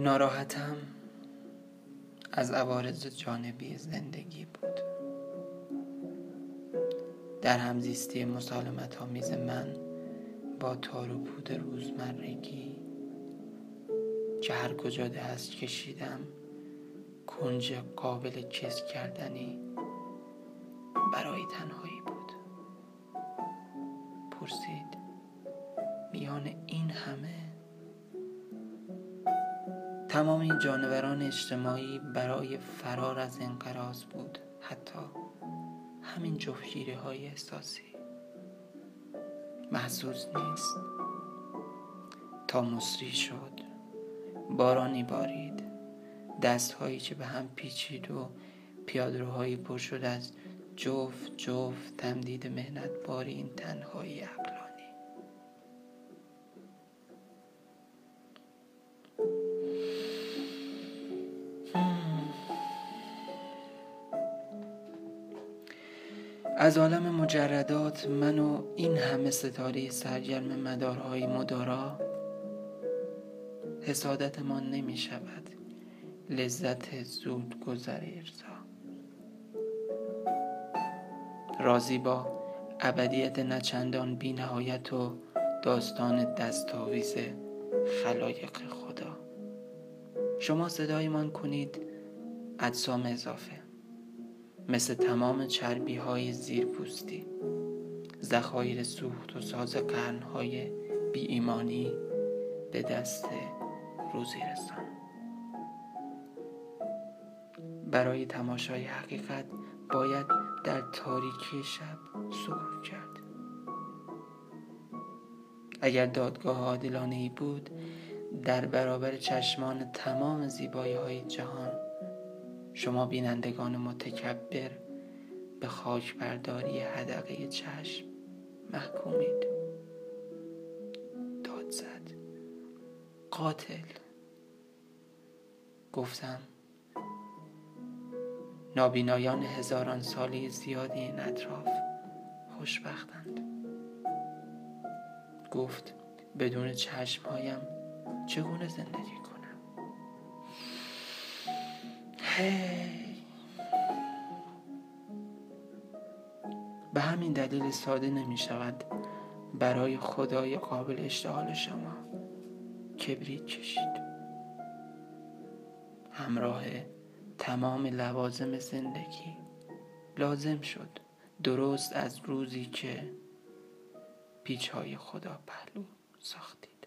ناراحتم از عوارض جانبی زندگی بود. در همزیستی مسالمت آمیز من با تار و پود روزمرگی که هر کجا دست کشیدم کنج قابل کس کردنی برای تنهایی بود. پرسید میان این همه تمام این جانوران اجتماعی برای فرار از انقراض بود. حتی همین جفتگیری های احساسی. محسوس نیست. تا مصری شد. بارانی بارید. دستهایی که به هم پیچید و پیادروهایی پر شد از جفت جفت تمدید مهنت باری این تنهایی عقلانی از عالم مجردات من و این همه ستاره سرگرم مدارهای مدارا حسادتمان نمی شود. لذت زود گذر ارزا. راضی با ابدیت نچندان بی نهایت و داستان دستاویز خلایق خدا. شما صدایمان کنید اجسام اضافه. مثل تمام چربی های زیر پوستی زخایر سوخت و ساز قرنهای بی ایمانی به دست روزیرستان برای تماشای حقیقت باید در تاریکی شب سکوت کرد. اگر دادگاه عادلانه ای بود در برابر چشمان تمام زیبایی های جهان شما بینندگان متکبر به خاک برداری هدقه چشم محکومید. داد زد. قاتل. گفتم نابینایان هزاران سالی زیادی این اطراف خوشبختند. گفت بدون چشمهایم چگونه زندگی به همین دلیل ساده نمی شود برای خدای قابل اشتغال شما کبریت کشید. همراه تمام لوازم زندگی لازم شد درست از روزی که پیچ های خدا پهلو ساختی